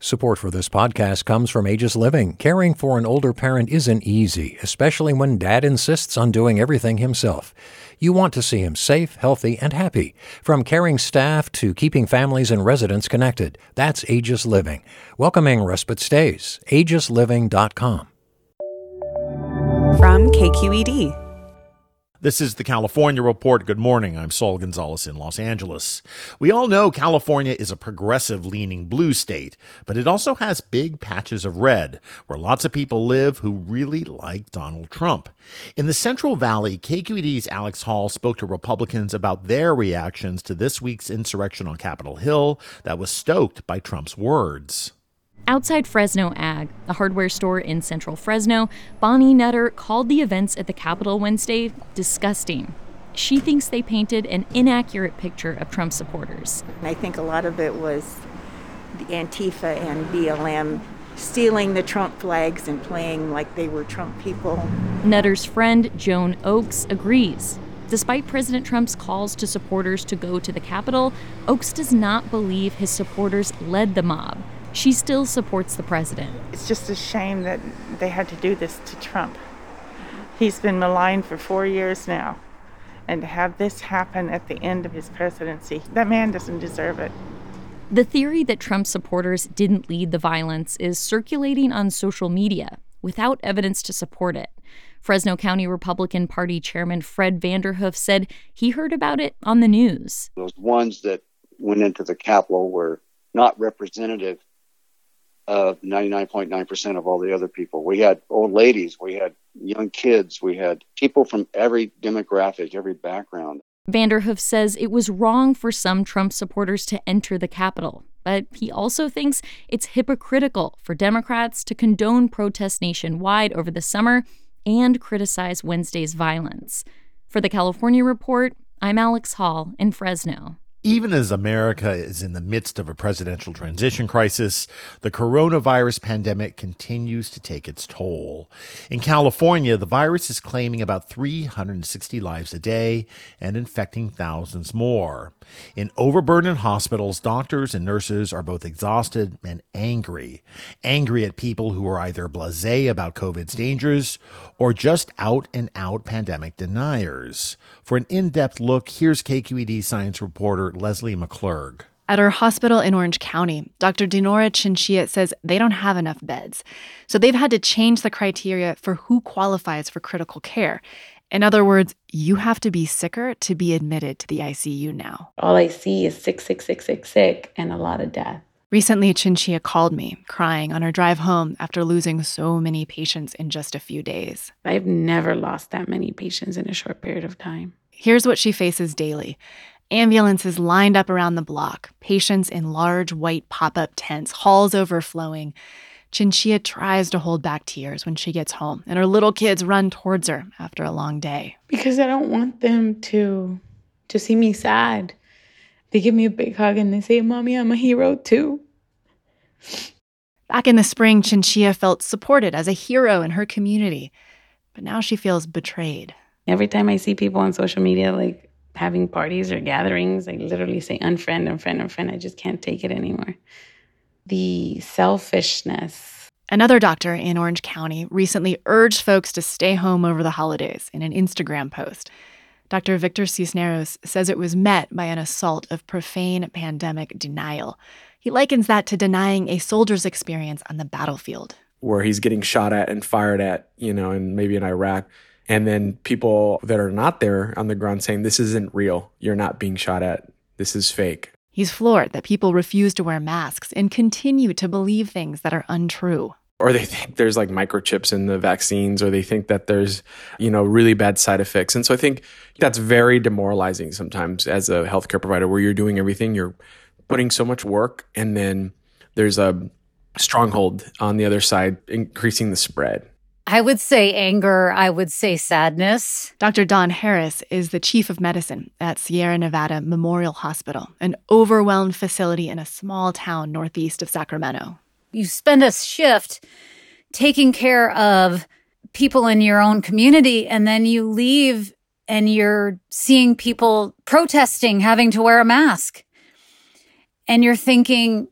Support for this podcast comes from Aegis Living. Caring for an older parent isn't easy, especially when dad insists on doing everything himself. You want to see him safe, healthy, and happy. From caring staff to keeping families and residents connected. That's Aegis Living. Welcoming respite stays. AegisLiving.com. From KQED. This is the California Report. Good morning. I'm Saul Gonzalez in Los Angeles. We all know California is a progressive leaning blue state, but it also has big patches of red where lots of people live who really like Donald Trump. In the Central Valley, KQED's Alex Hall spoke to Republicans about their reactions to this week's insurrection on Capitol Hill that was stoked by Trump's words. Outside Fresno Ag, a hardware store in central Fresno, Bonnie Nutter called the events at the Capitol Wednesday disgusting. She thinks they painted an inaccurate picture of Trump supporters. I think a lot of it was the Antifa and BLM stealing the Trump flags and playing like they were Trump people. Nutter's friend, Joan Oakes, agrees. Despite President Trump's calls to supporters to go to the Capitol, Oakes does not believe his supporters led the mob. She still supports the president. It's just a shame that they had to do this to Trump. He's been maligned for four years now. And to have this happen at the end of his presidency, that man doesn't deserve it. The theory that Trump supporters didn't lead the violence is circulating on social media without evidence to support it. Fresno County Republican Party Chairman Fred Vanderhoof said he heard about it on the news. Those ones that went into the Capitol were not representative of 99.9% of all the other people. We had old ladies, we had young kids, we had people from every demographic, every background. Vanderhoof says it was wrong for some Trump supporters to enter the Capitol, but he also thinks it's hypocritical for Democrats to condone protests nationwide over the summer and criticize Wednesday's violence. For the California Report, I'm Alex Hall in Fresno. Even as America is in the midst of a presidential transition crisis, the coronavirus pandemic continues to take its toll. In California, the virus is claiming about 360 lives a day and infecting thousands more. In overburdened hospitals, doctors and nurses are both exhausted and angry. Angry at people who are either blase about COVID's dangers or just out and out pandemic deniers. For an in depth look, here's KQED science reporter Lesley McClurg. At her hospital in Orange County, Dr. Dinora Chinchilla says they don't have enough beds. So they've had to change the criteria for who qualifies for critical care. In other words, you have to be sicker to be admitted to the ICU now. All I see is sick, sick, sick, sick, sick, and a lot of death. Recently, Chinchilla called me, crying on her drive home after losing so many patients in just a few days. I've never lost that many patients in a short period of time. Here's what she faces daily ambulances lined up around the block, patients in large white pop up tents, halls overflowing. Chinchilla tries to hold back tears when she gets home, and her little kids run towards her after a long day. Because I don't want them to to see me sad. They give me a big hug and they say, Mommy, I'm a hero too. Back in the spring, Chinchilla felt supported as a hero in her community, but now she feels betrayed. Every time I see people on social media like having parties or gatherings, I literally say unfriend, unfriend, unfriend. I just can't take it anymore the selfishness. Another doctor in Orange County recently urged folks to stay home over the holidays in an Instagram post. Dr. Victor Cisneros says it was met by an assault of profane pandemic denial. He likens that to denying a soldier's experience on the battlefield. Where he's getting shot at and fired at, you know, and maybe in Iraq. And then people that are not there on the ground saying, This isn't real. You're not being shot at. This is fake. He's floored that people refuse to wear masks and continue to believe things that are untrue. or they think there's like microchips in the vaccines or they think that there's you know really bad side effects and so i think that's very demoralizing sometimes as a healthcare provider where you're doing everything you're putting so much work and then there's a stronghold on the other side increasing the spread I would say anger. I would say sadness. Dr. Dawn Harris is the chief of medicine at Sierra Nevada Memorial Hospital, an overwhelmed facility in a small town northeast of Sacramento you spend a shift taking care of people in your own community and then you leave and you're seeing people protesting having to wear a mask and you're thinking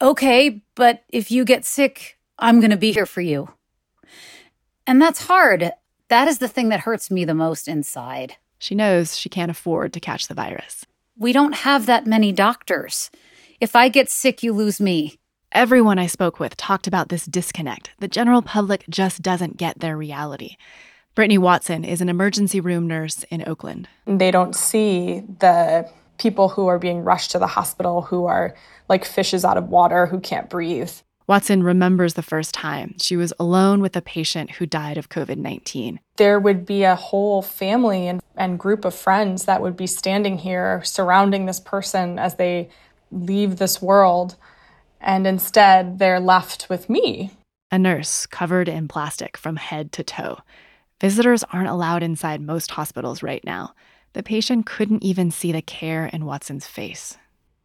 okay but if you get sick i'm going to be here for you and that's hard that is the thing that hurts me the most inside she knows she can't afford to catch the virus we don't have that many doctors if i get sick you lose me Everyone I spoke with talked about this disconnect. The general public just doesn't get their reality. Brittany Watson is an emergency room nurse in Oakland. They don't see the people who are being rushed to the hospital who are like fishes out of water who can't breathe. Watson remembers the first time she was alone with a patient who died of COVID 19. There would be a whole family and, and group of friends that would be standing here surrounding this person as they leave this world and instead they're left with me. A nurse covered in plastic from head to toe. Visitors aren't allowed inside most hospitals right now. The patient couldn't even see the care in Watson's face.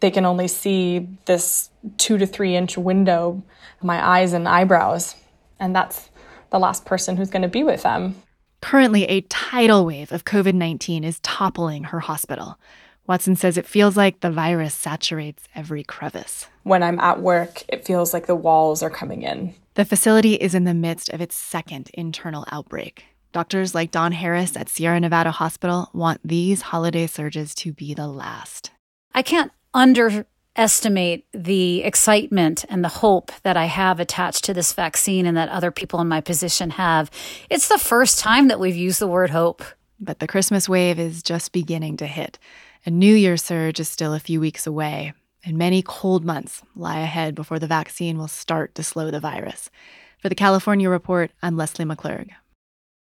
They can only see this two to three inch window, my eyes and eyebrows, and that's the last person who's going to be with them. Currently, a tidal wave of COVID 19 is toppling her hospital. Watson says it feels like the virus saturates every crevice. When I'm at work, it feels like the walls are coming in. The facility is in the midst of its second internal outbreak. Doctors like Dawn Harris at Sierra Nevada Hospital want these holiday surges to be the last. I can't underestimate the excitement and the hope that I have attached to this vaccine and that other people in my position have. It's the first time that we've used the word hope. But the Christmas wave is just beginning to hit. A New Year surge is still a few weeks away, and many cold months lie ahead before the vaccine will start to slow the virus. For the California Report, I'm Lesley McClurg.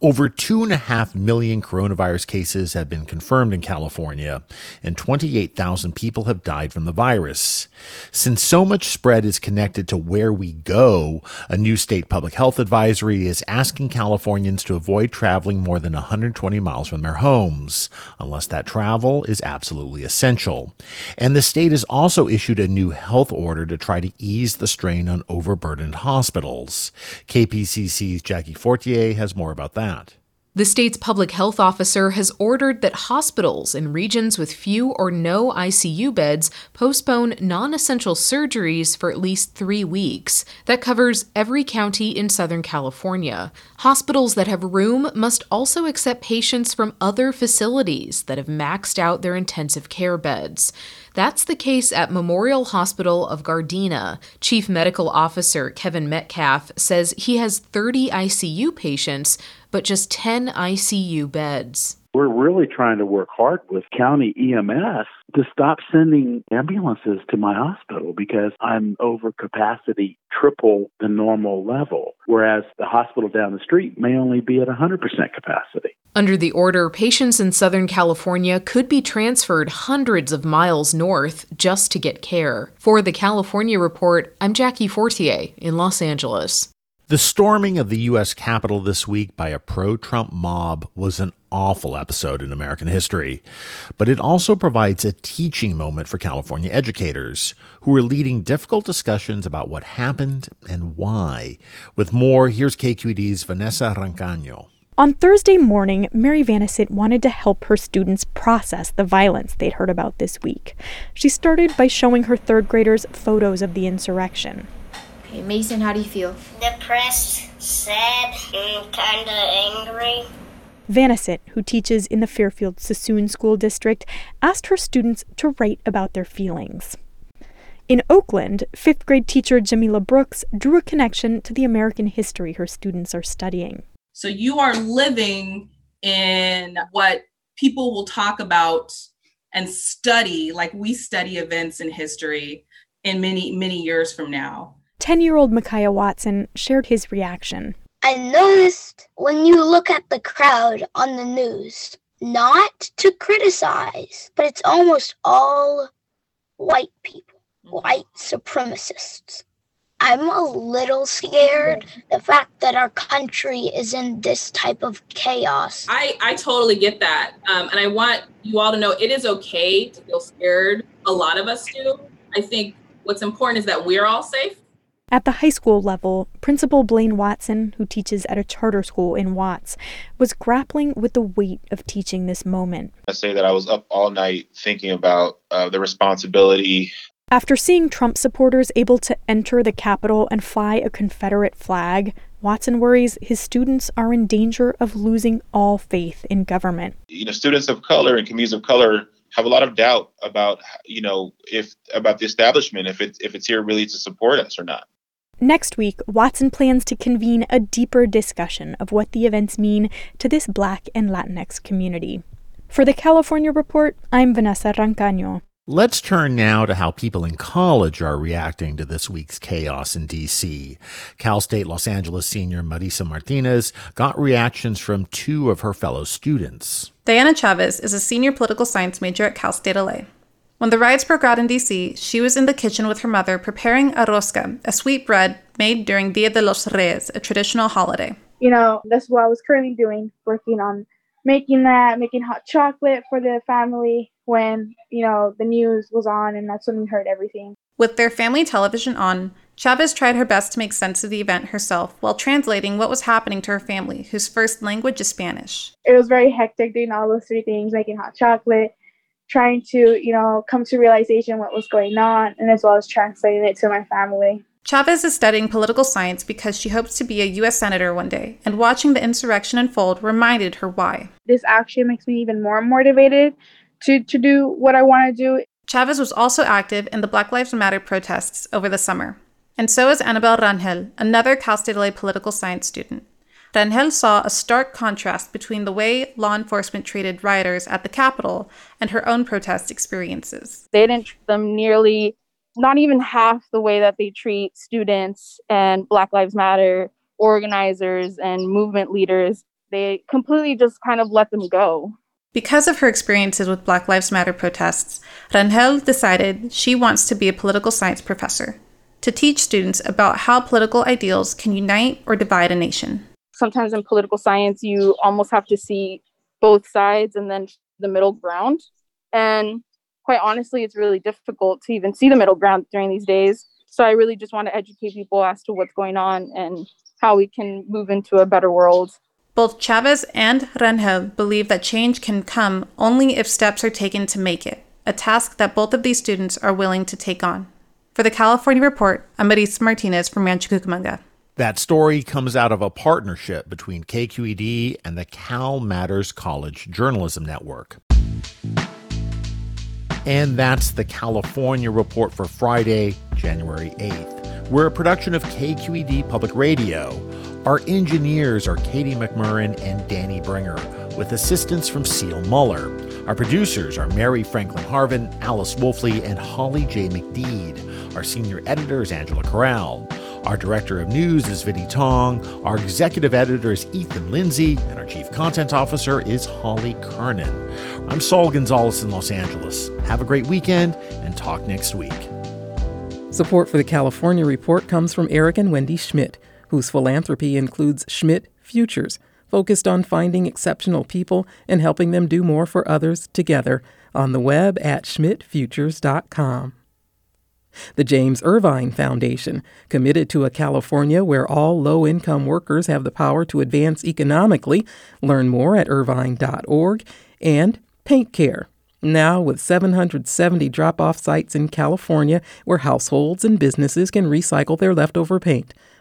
Over 2.5 million coronavirus cases have been confirmed in California, and 28,000 people have died from the virus. Since so much spread is connected to where we go, a new state public health advisory is asking Californians to avoid traveling more than 120 miles from their homes, unless that travel is absolutely essential. And the state has also issued a new health order to try to ease the strain on overburdened hospitals. KPCC's Jackie Fortier has more about that that? The state's public health officer has ordered that hospitals in regions with few or no ICU beds postpone non essential surgeries for at least three weeks. That covers every county in Southern California. Hospitals that have room must also accept patients from other facilities that have maxed out their intensive care beds. That's the case at Memorial Hospital of Gardena. Chief Medical Officer Kevin Metcalf says he has 30 ICU patients, but just 10 ICU beds. We're really trying to work hard with county EMS to stop sending ambulances to my hospital because I'm over capacity triple the normal level, whereas the hospital down the street may only be at 100% capacity. Under the order, patients in Southern California could be transferred hundreds of miles north just to get care. For the California Report, I'm Jackie Fortier in Los Angeles. The storming of the U.S. Capitol this week by a pro Trump mob was an awful episode in American history, but it also provides a teaching moment for California educators who are leading difficult discussions about what happened and why. With more, here's KQED's Vanessa Rancaño. On Thursday morning, Mary Vanisett wanted to help her students process the violence they'd heard about this week. She started by showing her third graders photos of the insurrection. Hey, Mason, how do you feel? Depressed, sad, and kind of angry. Vanisett, who teaches in the Fairfield Suisun School District, asked her students to write about their feelings. In Oakland, fifth grade teacher Jamila Brooks drew a connection to the American history her students are studying. So you are living in what people will talk about and study, like we study events in history in many, many years from now. 10 year old Micaiah Watson shared his reaction. I noticed when you look at the crowd on the news, not to criticize, but it's almost all white people, mm-hmm. white supremacists. I'm a little scared the fact that our country is in this type of chaos. I, I totally get that. Um, and I want you all to know it is okay to feel scared. A lot of us do. I think what's important is that we're all safe. At the high school level, Principal Blaine Watson, who teaches at a charter school in Watts, was grappling with the weight of teaching this moment. I say that I was up all night thinking about uh, the responsibility after seeing Trump supporters able to enter the Capitol and fly a Confederate flag, Watson worries his students are in danger of losing all faith in government. You know, students of color and communities of color have a lot of doubt about, you know, if about the establishment, if it's if it's here really to support us or not. Next week, Watson plans to convene a deeper discussion of what the events mean to this Black and Latinx community. For the California Report, I'm Vanessa Rancaño. Let's turn now to how people in college are reacting to this week's chaos in D.C. Cal State Los Angeles senior Marisa Martinez got reactions from two of her fellow students. Diana Chavez is a senior political science major at Cal State LA. When the riots broke out in D.C., she was in the kitchen with her mother preparing a rosca, a sweet bread made during Dia de los Reyes, a traditional holiday. You know, that's what I was currently doing, working on making that, making hot chocolate for the family when, you know, the news was on and that's when we heard everything. With their family television on, Chavez tried her best to make sense of the event herself while translating what was happening to her family, whose first language is Spanish. It was very hectic doing all those three things, making hot chocolate, trying to, you know, come to realization what was going on, and as well as translating it to my family. Chavez is studying political science because she hopes to be a U.S. Senator one day, and watching the insurrection unfold reminded her why. This actually makes me even more motivated to, to do what I want to do. Chavez was also active in the Black Lives Matter protests over the summer. And so is Annabel Rangel, another Cal State LA political science student. Rangel saw a stark contrast between the way law enforcement treated rioters at the Capitol and her own protest experiences. They didn't treat them nearly, not even half the way that they treat students and Black Lives Matter organizers and movement leaders. They completely just kind of let them go. Because of her experiences with Black Lives Matter protests, Rangel decided she wants to be a political science professor to teach students about how political ideals can unite or divide a nation. Sometimes in political science, you almost have to see both sides and then the middle ground. And quite honestly, it's really difficult to even see the middle ground during these days. So I really just want to educate people as to what's going on and how we can move into a better world. Both Chavez and Rangel believe that change can come only if steps are taken to make it, a task that both of these students are willing to take on. For the California Report, I'm Marisa Martinez from Rancho Cucamonga. That story comes out of a partnership between KQED and the Cal Matters College Journalism Network. And that's the California Report for Friday, January 8th. We're a production of KQED Public Radio. Our engineers are Katie McMurran and Danny Bringer, with assistance from Seal Muller. Our producers are Mary Franklin Harvin, Alice Woelfle, and Holly J. McDede. Our senior editor is Angela Corral. Our director of news is Vinnee Tong. Our executive editor is Ethan Lindsey. And our chief content officer is Holly Kernan. I'm Saul Gonzalez in Los Angeles. Have a great weekend and talk next week. Support for the California Report comes from Eric and Wendy Schmidt whose philanthropy includes Schmidt Futures, focused on finding exceptional people and helping them do more for others together on the web at schmidtfutures.com. The James Irvine Foundation, committed to a California where all low income workers have the power to advance economically. Learn more at irvine.org. And Paint Care, now with 770 drop off sites in California where households and businesses can recycle their leftover paint.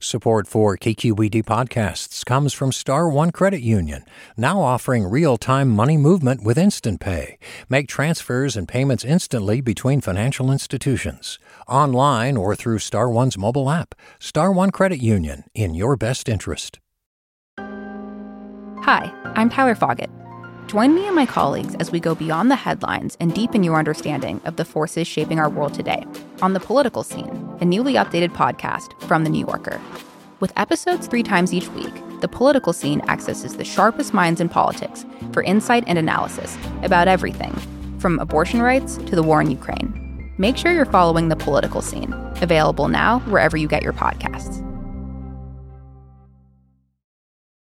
Support for KQED podcasts comes from Star One Credit Union, now offering real-time money movement with Instant Pay. Make transfers and payments instantly between financial institutions, online or through Star One's mobile app. Star One Credit Union, in your best interest. Hi, I'm Tyler Foggatt. Join me and my colleagues as we go beyond the headlines and deepen your understanding of the forces shaping our world today on The Political Scene, a newly updated podcast from The New Yorker. With episodes three times each week, The Political Scene accesses the sharpest minds in politics for insight and analysis about everything, from abortion rights to the war in Ukraine. Make sure you're following The Political Scene, available now wherever you get your podcasts.